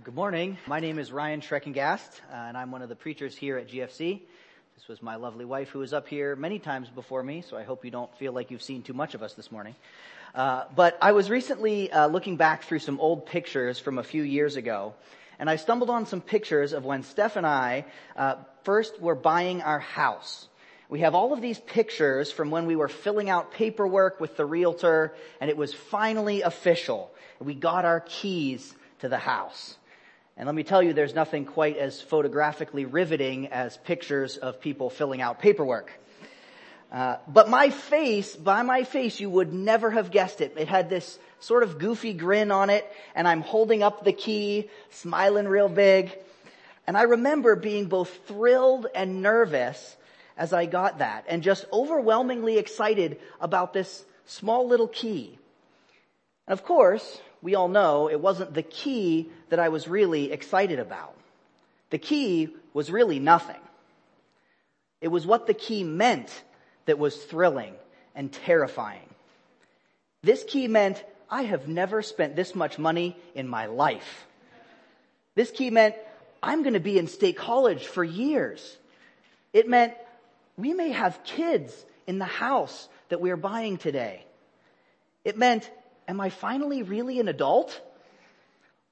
Good morning. My name is Ryan Schreckengast, uh, and I'm one of the preachers here at GFC. This was my lovely wife who was up here many times before me, so I hope you don't feel like you've seen too much of us this morning. Uh, but I was recently uh, looking back through some old pictures from a few years ago, and I stumbled on some pictures of when Steph and I uh, first were buying our house. We have all of these pictures from when we were filling out paperwork with the realtor, and it was finally official. We got our keys to the house. And let me tell you, there's nothing quite as photographically riveting as pictures of people filling out paperwork. Uh, but my face, by my face, you would never have guessed it. It had this sort of goofy grin on it, and I'm holding up the key, smiling real big. And I remember being both thrilled and nervous as I got that, and just overwhelmingly excited about this small little key. And of course, we all know it wasn't the key that I was really excited about. The key was really nothing. It was what the key meant that was thrilling and terrifying. This key meant I have never spent this much money in my life. This key meant I'm going to be in state college for years. It meant we may have kids in the house that we are buying today. It meant am I finally really an adult?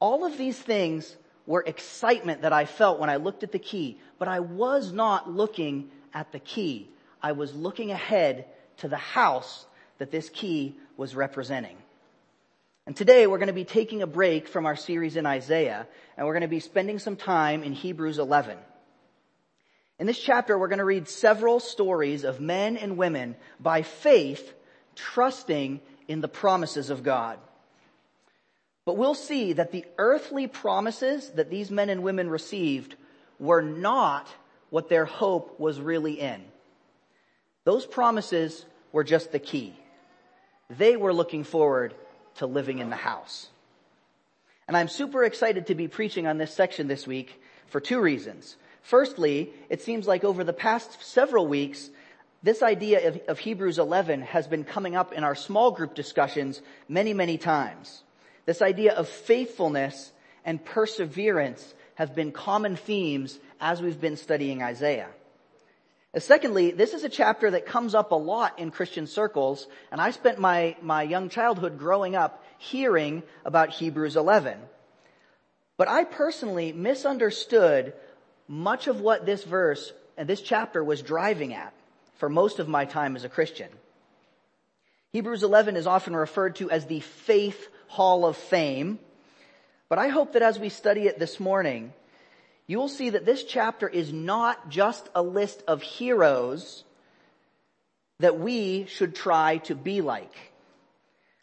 All of these things were excitement that I felt when I looked at the key, but I was not looking at the key. I was looking ahead to the house that this key was representing. And today we're going to be taking a break from our series in Isaiah and we're going to be spending some time in Hebrews 11. In this chapter we're going to read several stories of men and women by faith trusting in the promises of God. But we'll see that the earthly promises that these men and women received were not what their hope was really in. Those promises were just the key. They were looking forward to living in the house. And I'm super excited to be preaching on this section this week for two reasons. Firstly, it seems like over the past several weeks, this idea of, of, Hebrews 11 has been coming up in our small group discussions many, many times. This idea of faithfulness and perseverance have been common themes as we've been studying Isaiah. And secondly, this is a chapter that comes up a lot in Christian circles, and I spent my, my young childhood growing up hearing about Hebrews 11. But I personally misunderstood much of what this verse and this chapter was driving at for most of my time as a Christian. Hebrews 11 is often referred to as the faith hall of fame. But I hope that as we study it this morning, you will see that this chapter is not just a list of heroes that we should try to be like.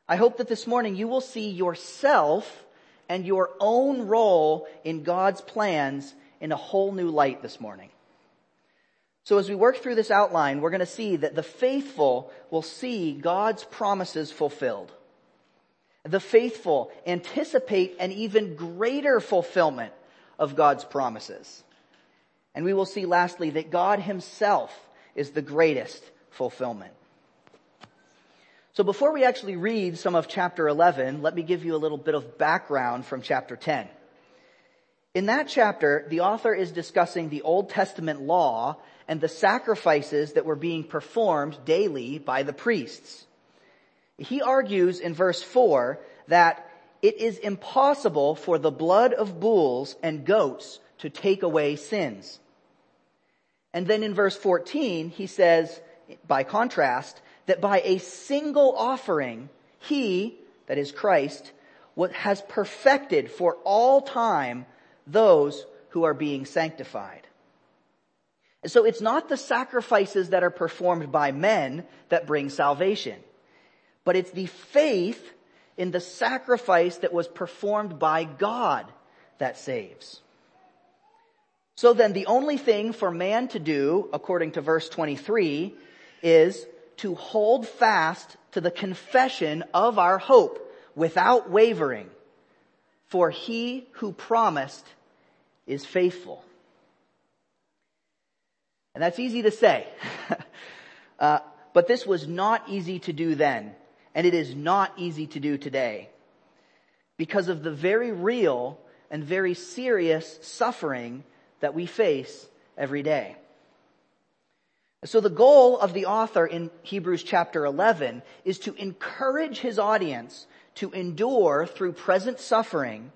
I hope that this morning you will see yourself and your own role in God's plans in a whole new light this morning. So as we work through this outline, we're going to see that the faithful will see God's promises fulfilled. The faithful anticipate an even greater fulfillment of God's promises. And we will see lastly that God himself is the greatest fulfillment. So before we actually read some of chapter 11, let me give you a little bit of background from chapter 10. In that chapter, the author is discussing the Old Testament law and the sacrifices that were being performed daily by the priests. He argues in verse 4 that it is impossible for the blood of bulls and goats to take away sins. And then in verse 14, he says, by contrast, that by a single offering, he, that is Christ, has perfected for all time those who are being sanctified. So it's not the sacrifices that are performed by men that bring salvation, but it's the faith in the sacrifice that was performed by God that saves. So then the only thing for man to do, according to verse 23, is to hold fast to the confession of our hope without wavering. For he who promised is faithful. And that's easy to say. uh, but this was not easy to do then, and it is not easy to do today. Because of the very real and very serious suffering that we face every day. So the goal of the author in Hebrews chapter 11 is to encourage his audience to endure through present suffering,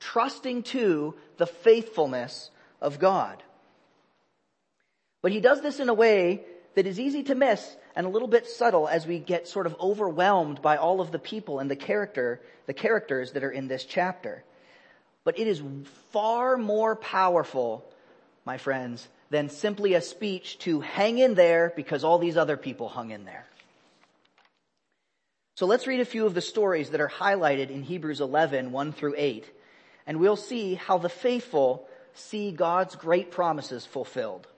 trusting to the faithfulness of God. But he does this in a way that is easy to miss and a little bit subtle as we get sort of overwhelmed by all of the people and the character, the characters that are in this chapter. But it is far more powerful, my friends, than simply a speech to hang in there because all these other people hung in there. So let's read a few of the stories that are highlighted in Hebrews 11, 1 through 8, and we'll see how the faithful see God's great promises fulfilled.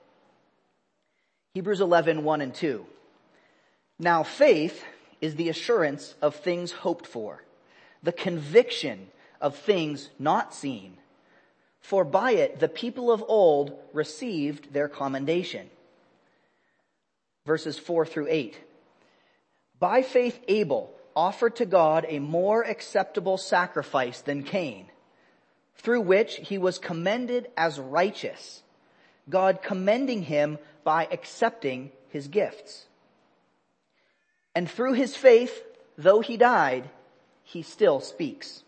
Hebrews 11, 1 and 2. Now faith is the assurance of things hoped for, the conviction of things not seen for by it the people of old received their commendation. Verses 4 through 8. By faith Abel offered to God a more acceptable sacrifice than Cain, through which he was commended as righteous, God commending him by accepting his gifts. And through his faith, though he died, he still speaks.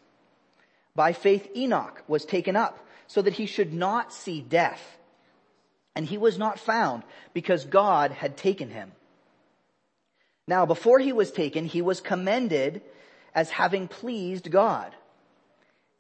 By faith Enoch was taken up so that he should not see death. And he was not found because God had taken him. Now, before he was taken, he was commended as having pleased God.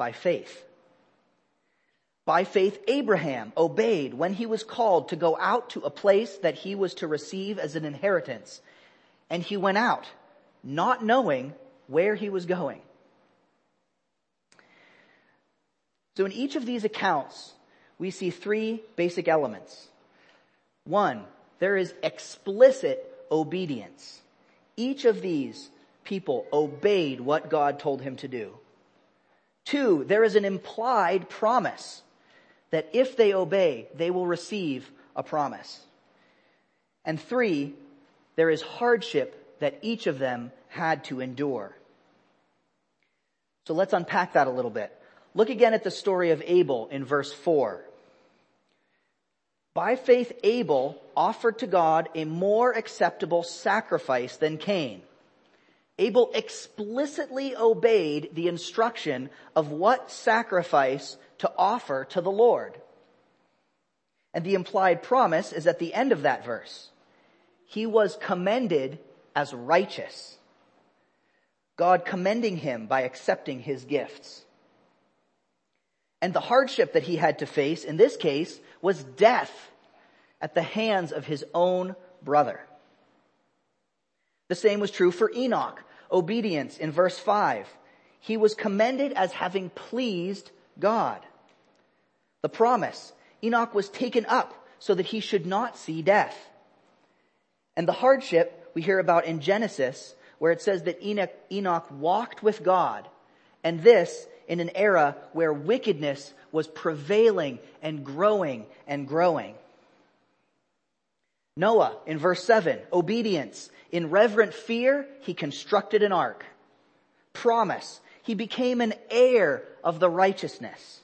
by faith. By faith, Abraham obeyed when he was called to go out to a place that he was to receive as an inheritance. And he went out, not knowing where he was going. So in each of these accounts, we see three basic elements. One, there is explicit obedience. Each of these people obeyed what God told him to do. Two, there is an implied promise that if they obey, they will receive a promise. And three, there is hardship that each of them had to endure. So let's unpack that a little bit. Look again at the story of Abel in verse 4. By faith, Abel offered to God a more acceptable sacrifice than Cain. Abel explicitly obeyed the instruction of what sacrifice to offer to the Lord. And the implied promise is at the end of that verse. He was commended as righteous. God commending him by accepting his gifts. And the hardship that he had to face in this case was death at the hands of his own brother. The same was true for Enoch. Obedience in verse 5. He was commended as having pleased God. The promise. Enoch was taken up so that he should not see death. And the hardship we hear about in Genesis where it says that Enoch, Enoch walked with God. And this in an era where wickedness was prevailing and growing and growing. Noah in verse 7, obedience. In reverent fear, he constructed an ark. Promise. He became an heir of the righteousness.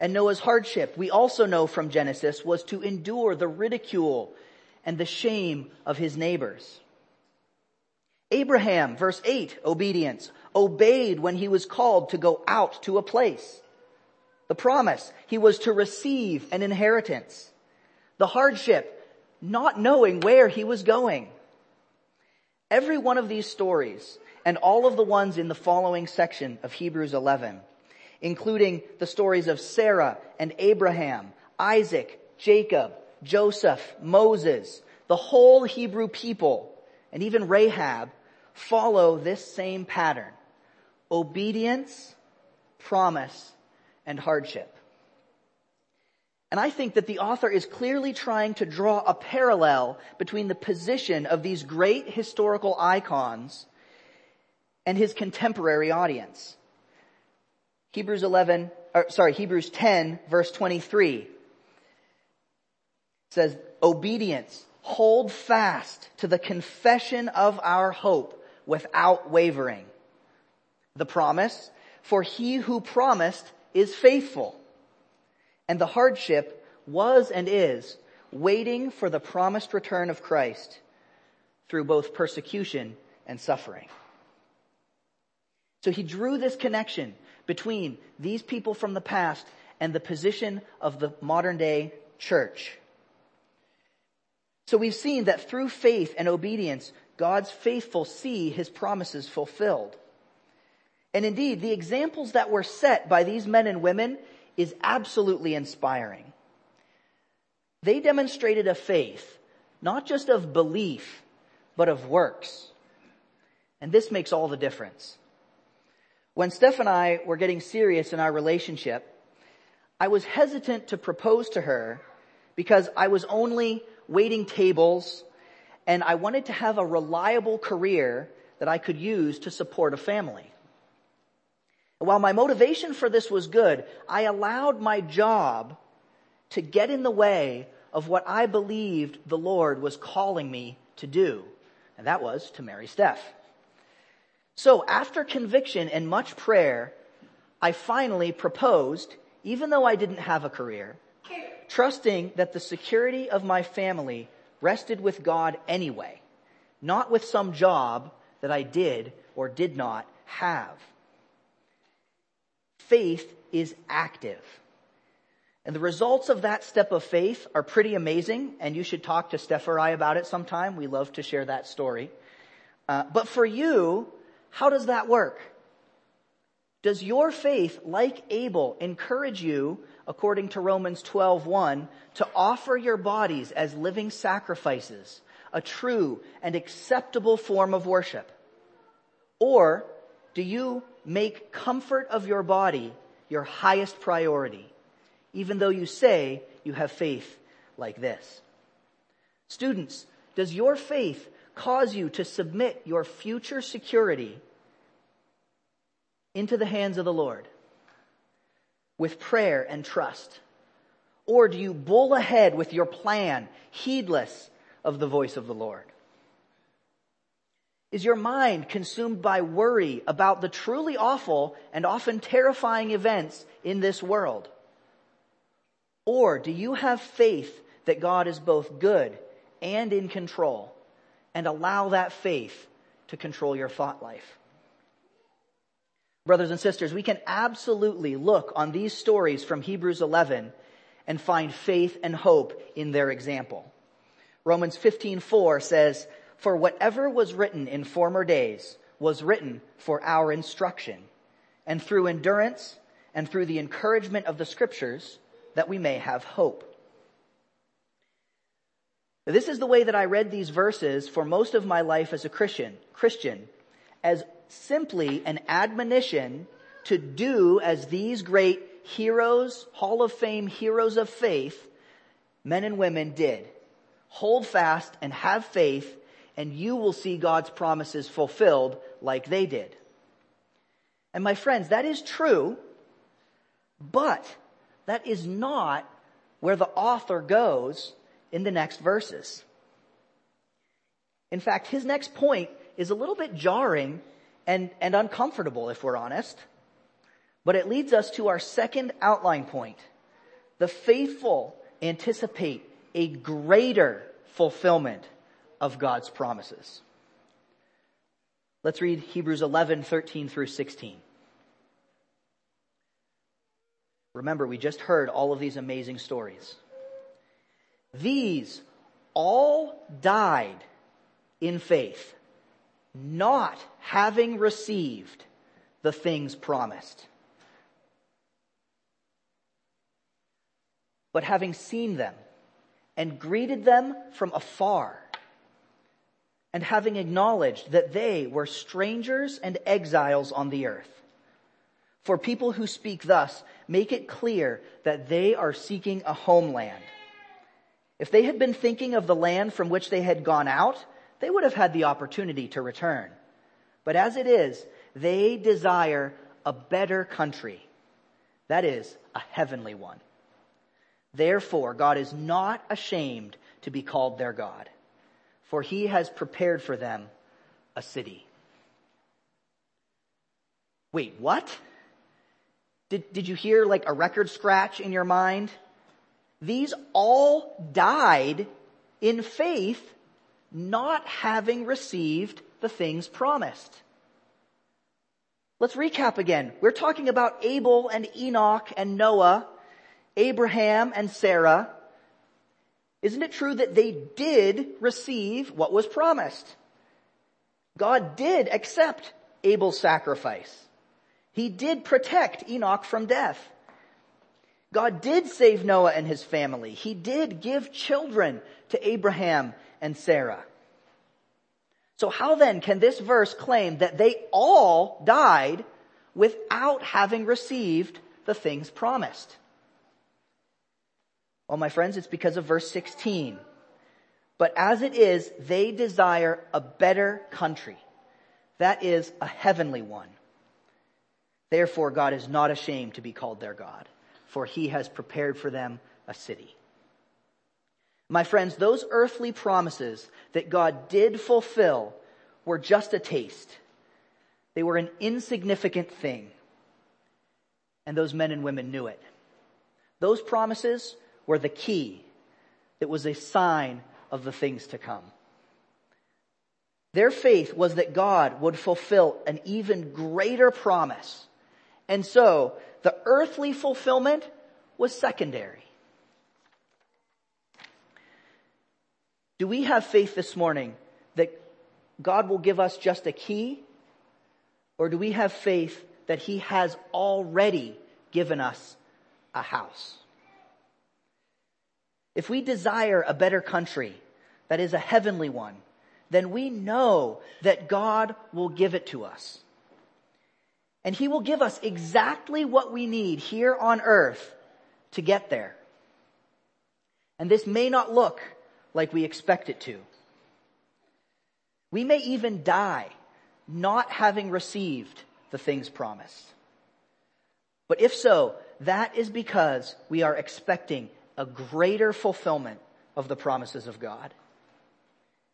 And Noah's hardship, we also know from Genesis, was to endure the ridicule and the shame of his neighbors. Abraham, verse 8, obedience, obeyed when he was called to go out to a place. The promise, he was to receive an inheritance. The hardship, not knowing where he was going. Every one of these stories and all of the ones in the following section of Hebrews 11, including the stories of Sarah and Abraham, Isaac, Jacob, Joseph, Moses, the whole Hebrew people, and even Rahab follow this same pattern. Obedience, promise, and hardship. And I think that the author is clearly trying to draw a parallel between the position of these great historical icons and his contemporary audience. Hebrews 11, or sorry, Hebrews 10 verse 23 says, obedience, hold fast to the confession of our hope without wavering. The promise, for he who promised is faithful. And the hardship was and is waiting for the promised return of Christ through both persecution and suffering. So he drew this connection between these people from the past and the position of the modern day church. So we've seen that through faith and obedience, God's faithful see his promises fulfilled. And indeed, the examples that were set by these men and women is absolutely inspiring. They demonstrated a faith, not just of belief, but of works. And this makes all the difference. When Steph and I were getting serious in our relationship, I was hesitant to propose to her because I was only waiting tables and I wanted to have a reliable career that I could use to support a family. While my motivation for this was good, I allowed my job to get in the way of what I believed the Lord was calling me to do. And that was to marry Steph. So after conviction and much prayer, I finally proposed, even though I didn't have a career, trusting that the security of my family rested with God anyway, not with some job that I did or did not have faith is active. And the results of that step of faith are pretty amazing, and you should talk to Steph or I about it sometime. We love to share that story. Uh, but for you, how does that work? Does your faith, like Abel, encourage you, according to Romans 12:1, to offer your bodies as living sacrifices, a true and acceptable form of worship? Or do you make comfort of your body your highest priority, even though you say you have faith like this? Students, does your faith cause you to submit your future security into the hands of the Lord with prayer and trust? Or do you bull ahead with your plan, heedless of the voice of the Lord? Is your mind consumed by worry about the truly awful and often terrifying events in this world? Or do you have faith that God is both good and in control and allow that faith to control your thought life? Brothers and sisters, we can absolutely look on these stories from Hebrews 11 and find faith and hope in their example. Romans 15:4 says, for whatever was written in former days was written for our instruction, and through endurance and through the encouragement of the scriptures that we may have hope. This is the way that I read these verses for most of my life as a Christian, Christian, as simply an admonition to do as these great heroes, Hall of Fame heroes of faith, men and women did. Hold fast and have faith and you will see God's promises fulfilled like they did. And my friends, that is true, but that is not where the author goes in the next verses. In fact, his next point is a little bit jarring and, and uncomfortable if we're honest. But it leads us to our second outline point. The faithful anticipate a greater fulfillment of God's promises. Let's read Hebrews 11, 13 through 16. Remember, we just heard all of these amazing stories. These all died in faith, not having received the things promised, but having seen them and greeted them from afar and having acknowledged that they were strangers and exiles on the earth. For people who speak thus, make it clear that they are seeking a homeland. If they had been thinking of the land from which they had gone out, they would have had the opportunity to return. But as it is, they desire a better country. That is, a heavenly one. Therefore, God is not ashamed to be called their God, for he has prepared for them a city. Wait, what? Did, did you hear like a record scratch in your mind? These all died in faith, not having received the things promised. Let's recap again. We're talking about Abel and Enoch and Noah, Abraham and Sarah. Isn't it true that they did receive what was promised? God did accept Abel's sacrifice. He did protect Enoch from death. God did save Noah and his family. He did give children to Abraham and Sarah. So how then can this verse claim that they all died without having received the things promised? Well, my friends, it's because of verse 16. But as it is, they desire a better country. That is a heavenly one. Therefore, God is not ashamed to be called their God, for he has prepared for them a city. My friends, those earthly promises that God did fulfill were just a taste. They were an insignificant thing. And those men and women knew it. Those promises were the key that was a sign of the things to come. Their faith was that God would fulfill an even greater promise and so the earthly fulfillment was secondary. Do we have faith this morning that God will give us just a key? Or do we have faith that He has already given us a house? If we desire a better country, that is a heavenly one, then we know that God will give it to us. And he will give us exactly what we need here on earth to get there. And this may not look like we expect it to. We may even die not having received the things promised. But if so, that is because we are expecting a greater fulfillment of the promises of God.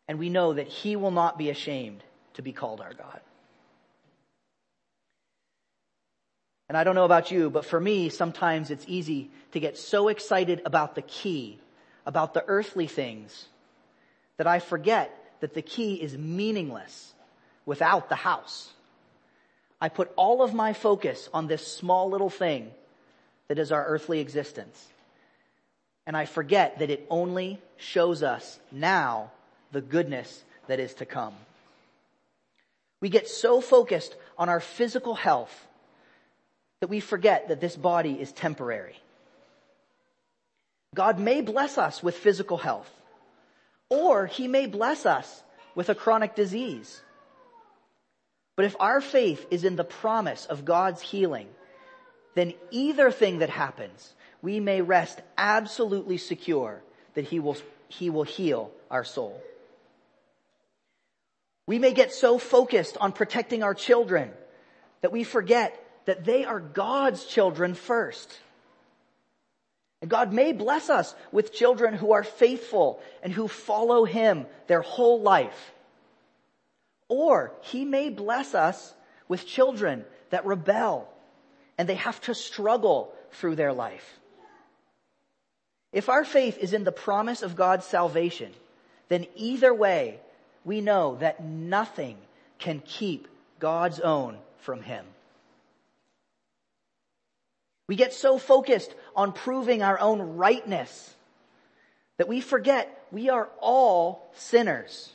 And we know that He will not be ashamed to be called our God. And I don't know about you, but for me, sometimes it's easy to get so excited about the key, about the earthly things, that I forget that the key is meaningless without the house. I put all of my focus on this small little thing that is our earthly existence. And I forget that it only shows us now the goodness that is to come. We get so focused on our physical health that we forget that this body is temporary. God may bless us with physical health, or He may bless us with a chronic disease. But if our faith is in the promise of God's healing, then either thing that happens, we may rest absolutely secure that He will, He will heal our soul. We may get so focused on protecting our children that we forget that they are God's children first. And God may bless us with children who are faithful and who follow Him their whole life. Or He may bless us with children that rebel and they have to struggle through their life. If our faith is in the promise of God's salvation, then either way, we know that nothing can keep God's own from Him. We get so focused on proving our own rightness that we forget we are all sinners.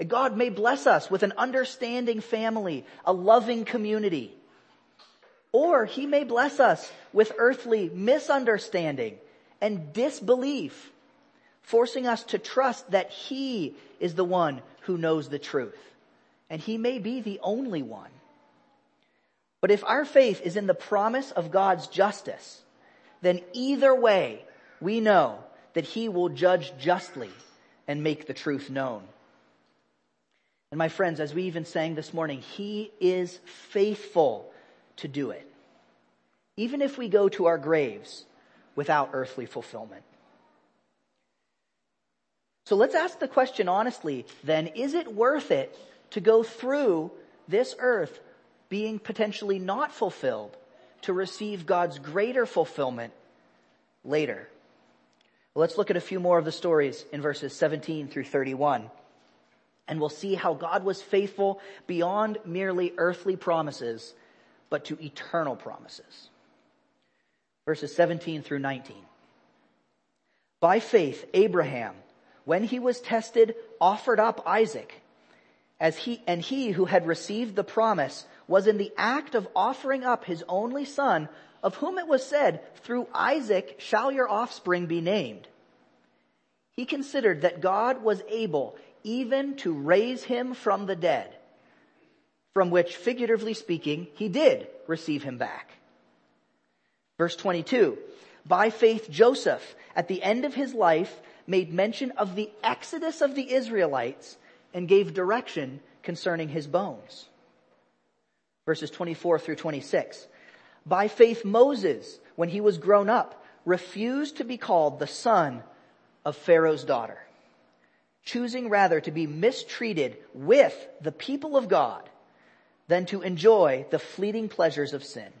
And God may bless us with an understanding family, a loving community. Or He may bless us with earthly misunderstanding and disbelief, forcing us to trust that He is the one who knows the truth. And He may be the only one. But if our faith is in the promise of God's justice, then either way, we know that he will judge justly and make the truth known. And my friends, as we even sang this morning, he is faithful to do it. Even if we go to our graves without earthly fulfillment. So let's ask the question honestly then, is it worth it to go through this earth being potentially not fulfilled to receive God's greater fulfillment later. Let's look at a few more of the stories in verses 17 through 31. And we'll see how God was faithful beyond merely earthly promises, but to eternal promises. Verses 17 through 19. By faith, Abraham, when he was tested, offered up Isaac as he, and he who had received the promise was in the act of offering up his only son, of whom it was said, through Isaac shall your offspring be named. He considered that God was able even to raise him from the dead, from which, figuratively speaking, he did receive him back. Verse 22, by faith Joseph, at the end of his life, made mention of the exodus of the Israelites and gave direction concerning his bones. Verses 24 through 26. By faith Moses, when he was grown up, refused to be called the son of Pharaoh's daughter, choosing rather to be mistreated with the people of God than to enjoy the fleeting pleasures of sin.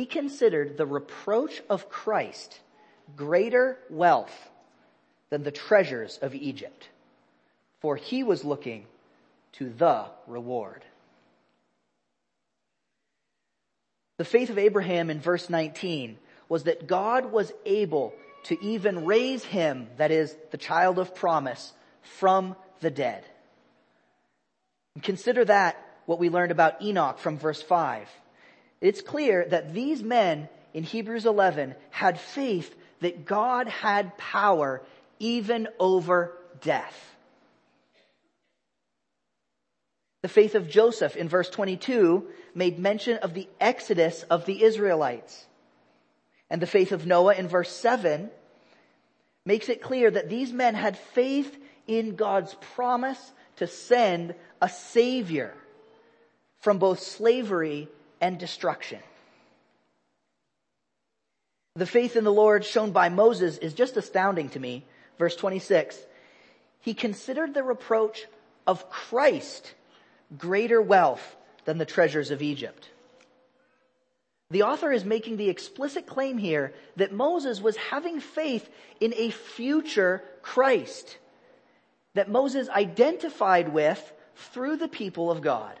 He considered the reproach of Christ greater wealth than the treasures of Egypt for he was looking to the reward. The faith of Abraham in verse 19 was that God was able to even raise him, that is, the child of promise, from the dead. And consider that what we learned about Enoch from verse 5. It's clear that these men in Hebrews 11 had faith that God had power even over death. The faith of Joseph in verse 22 made mention of the exodus of the Israelites. And the faith of Noah in verse 7 makes it clear that these men had faith in God's promise to send a savior from both slavery and destruction. The faith in the Lord shown by Moses is just astounding to me. Verse 26. He considered the reproach of Christ greater wealth than the treasures of Egypt. The author is making the explicit claim here that Moses was having faith in a future Christ that Moses identified with through the people of God.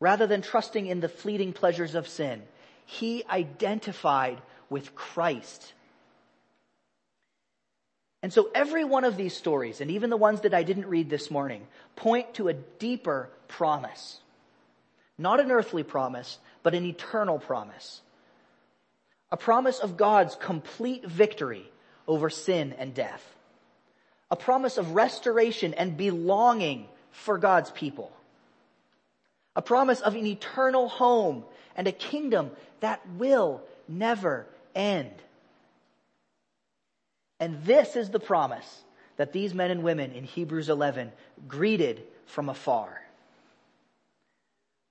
Rather than trusting in the fleeting pleasures of sin, he identified with Christ and so every one of these stories, and even the ones that I didn't read this morning, point to a deeper promise. Not an earthly promise, but an eternal promise. A promise of God's complete victory over sin and death. A promise of restoration and belonging for God's people. A promise of an eternal home and a kingdom that will never end. And this is the promise that these men and women in Hebrews 11 greeted from afar.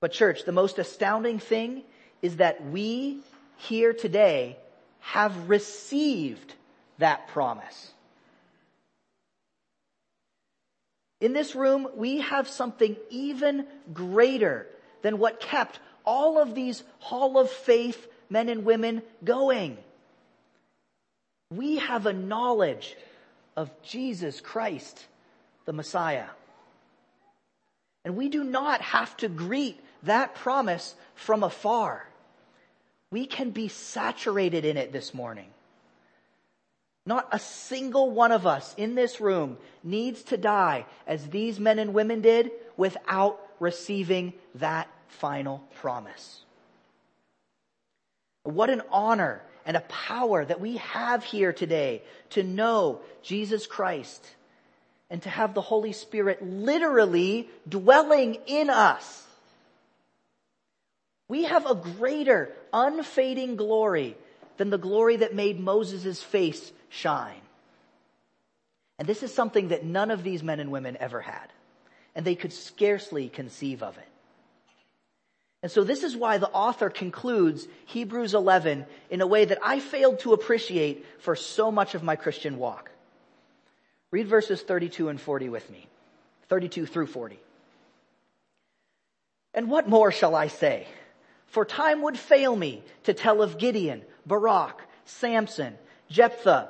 But church, the most astounding thing is that we here today have received that promise. In this room, we have something even greater than what kept all of these hall of faith men and women going. We have a knowledge of Jesus Christ, the Messiah. And we do not have to greet that promise from afar. We can be saturated in it this morning. Not a single one of us in this room needs to die as these men and women did without receiving that final promise. What an honor and a power that we have here today to know Jesus Christ and to have the Holy Spirit literally dwelling in us. We have a greater, unfading glory than the glory that made Moses' face shine. And this is something that none of these men and women ever had. And they could scarcely conceive of it. And so this is why the author concludes Hebrews 11 in a way that I failed to appreciate for so much of my Christian walk. Read verses 32 and 40 with me. 32 through 40. And what more shall I say? For time would fail me to tell of Gideon, Barak, Samson, Jephthah,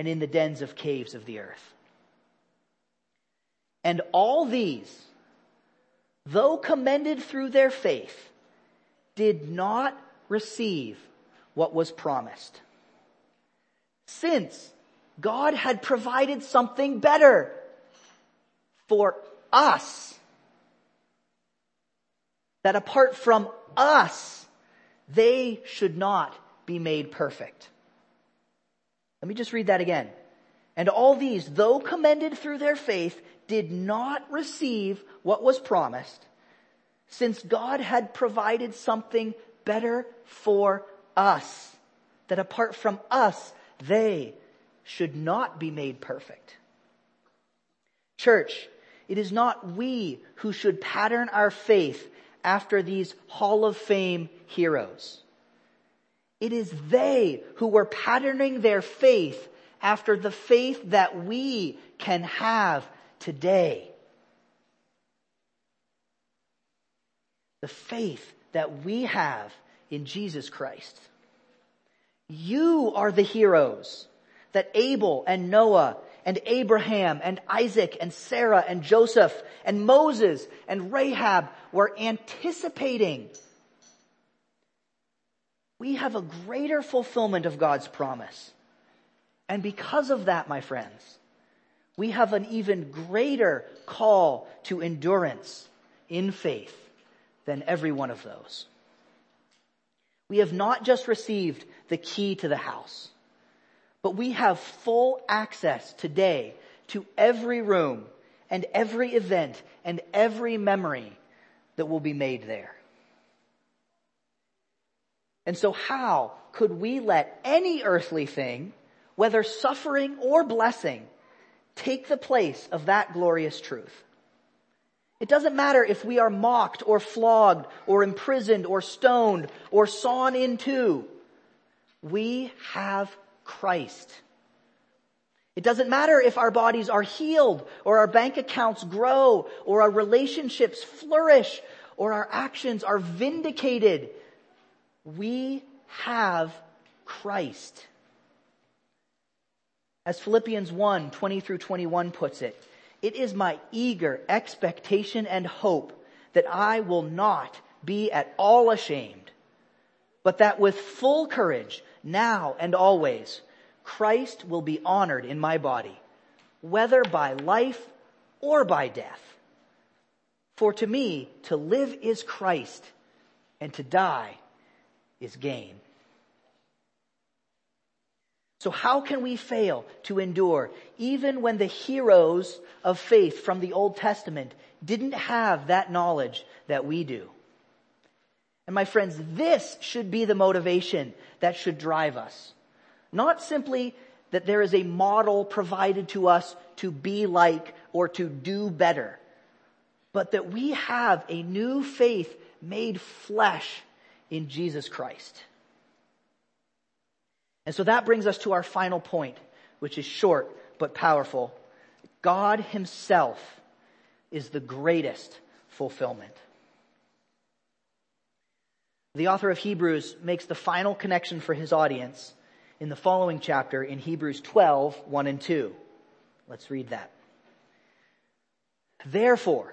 and in the dens of caves of the earth. And all these, though commended through their faith, did not receive what was promised. Since God had provided something better for us, that apart from us, they should not be made perfect. Let me just read that again. And all these, though commended through their faith, did not receive what was promised, since God had provided something better for us, that apart from us, they should not be made perfect. Church, it is not we who should pattern our faith after these Hall of Fame heroes. It is they who were patterning their faith after the faith that we can have today. The faith that we have in Jesus Christ. You are the heroes that Abel and Noah and Abraham and Isaac and Sarah and Joseph and Moses and Rahab were anticipating we have a greater fulfillment of God's promise. And because of that, my friends, we have an even greater call to endurance in faith than every one of those. We have not just received the key to the house, but we have full access today to every room and every event and every memory that will be made there. And so how could we let any earthly thing, whether suffering or blessing, take the place of that glorious truth? It doesn't matter if we are mocked or flogged or imprisoned or stoned or sawn in two. We have Christ. It doesn't matter if our bodies are healed or our bank accounts grow or our relationships flourish or our actions are vindicated we have Christ. As Philippians 1, 20 through 21 puts it, it is my eager expectation and hope that I will not be at all ashamed, but that with full courage, now and always, Christ will be honored in my body, whether by life or by death. For to me, to live is Christ, and to die is gain. So how can we fail to endure even when the heroes of faith from the Old Testament didn't have that knowledge that we do? And my friends, this should be the motivation that should drive us. Not simply that there is a model provided to us to be like or to do better, but that we have a new faith made flesh in Jesus Christ. And so that brings us to our final point, which is short but powerful. God himself is the greatest fulfillment. The author of Hebrews makes the final connection for his audience in the following chapter in Hebrews 12, 1 and 2. Let's read that. Therefore,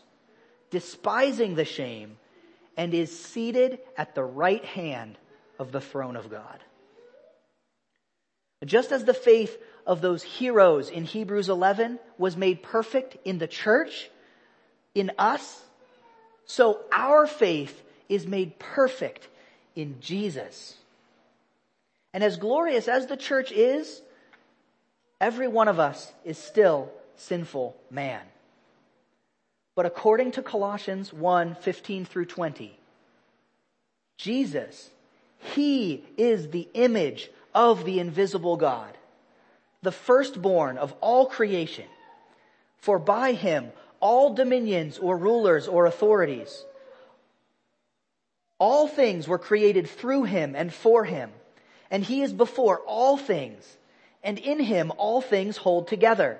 despising the shame, and is seated at the right hand of the throne of God. Just as the faith of those heroes in Hebrews 11 was made perfect in the church, in us, so our faith is made perfect in Jesus. And as glorious as the church is, every one of us is still sinful man. But according to Colossians 1, 15 through 20, Jesus, He is the image of the invisible God, the firstborn of all creation. For by Him all dominions or rulers or authorities, all things were created through Him and for Him. And He is before all things, and in Him all things hold together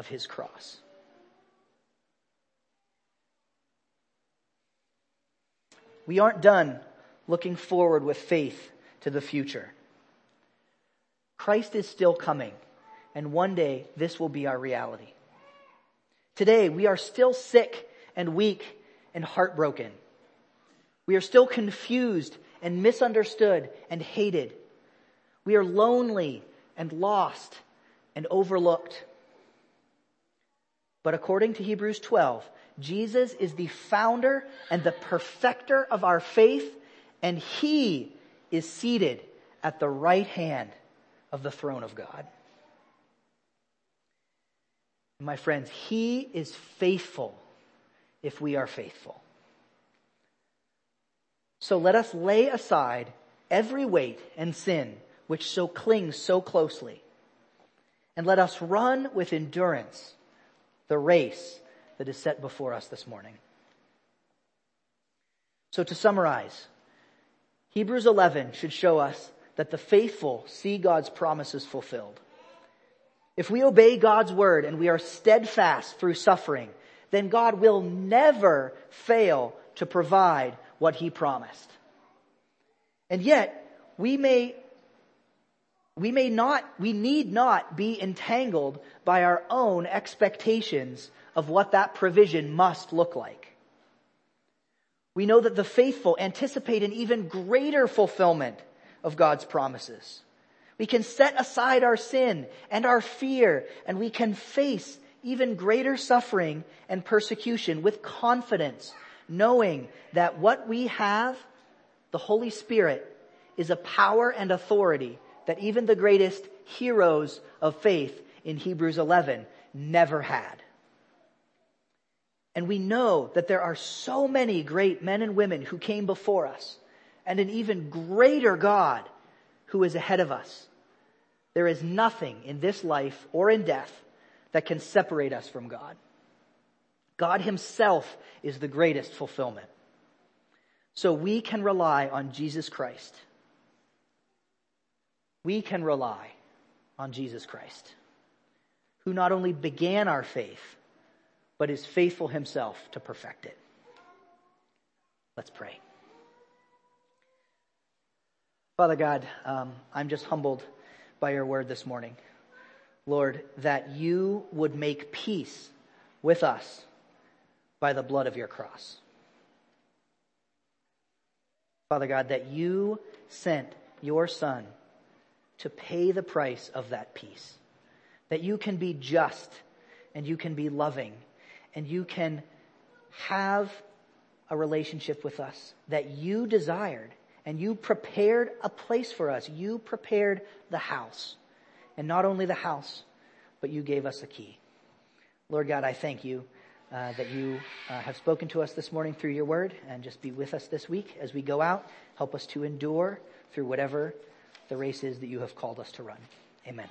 of his cross. We aren't done looking forward with faith to the future. Christ is still coming, and one day this will be our reality. Today, we are still sick and weak and heartbroken. We are still confused and misunderstood and hated. We are lonely and lost and overlooked. But according to Hebrews 12, Jesus is the founder and the perfecter of our faith, and he is seated at the right hand of the throne of God. My friends, he is faithful if we are faithful. So let us lay aside every weight and sin which so clings so closely, and let us run with endurance the race that is set before us this morning. So to summarize, Hebrews 11 should show us that the faithful see God's promises fulfilled. If we obey God's word and we are steadfast through suffering, then God will never fail to provide what he promised. And yet, we may we may not, we need not be entangled by our own expectations of what that provision must look like. We know that the faithful anticipate an even greater fulfillment of God's promises. We can set aside our sin and our fear and we can face even greater suffering and persecution with confidence, knowing that what we have, the Holy Spirit, is a power and authority that even the greatest heroes of faith in Hebrews 11 never had. And we know that there are so many great men and women who came before us and an even greater God who is ahead of us. There is nothing in this life or in death that can separate us from God. God himself is the greatest fulfillment. So we can rely on Jesus Christ we can rely on Jesus Christ, who not only began our faith, but is faithful himself to perfect it. Let's pray. Father God, um, I'm just humbled by your word this morning. Lord, that you would make peace with us by the blood of your cross. Father God, that you sent your Son to pay the price of that peace. That you can be just and you can be loving and you can have a relationship with us that you desired and you prepared a place for us. You prepared the house. And not only the house, but you gave us a key. Lord God, I thank you uh, that you uh, have spoken to us this morning through your word and just be with us this week as we go out. Help us to endure through whatever the race is that you have called us to run. Amen.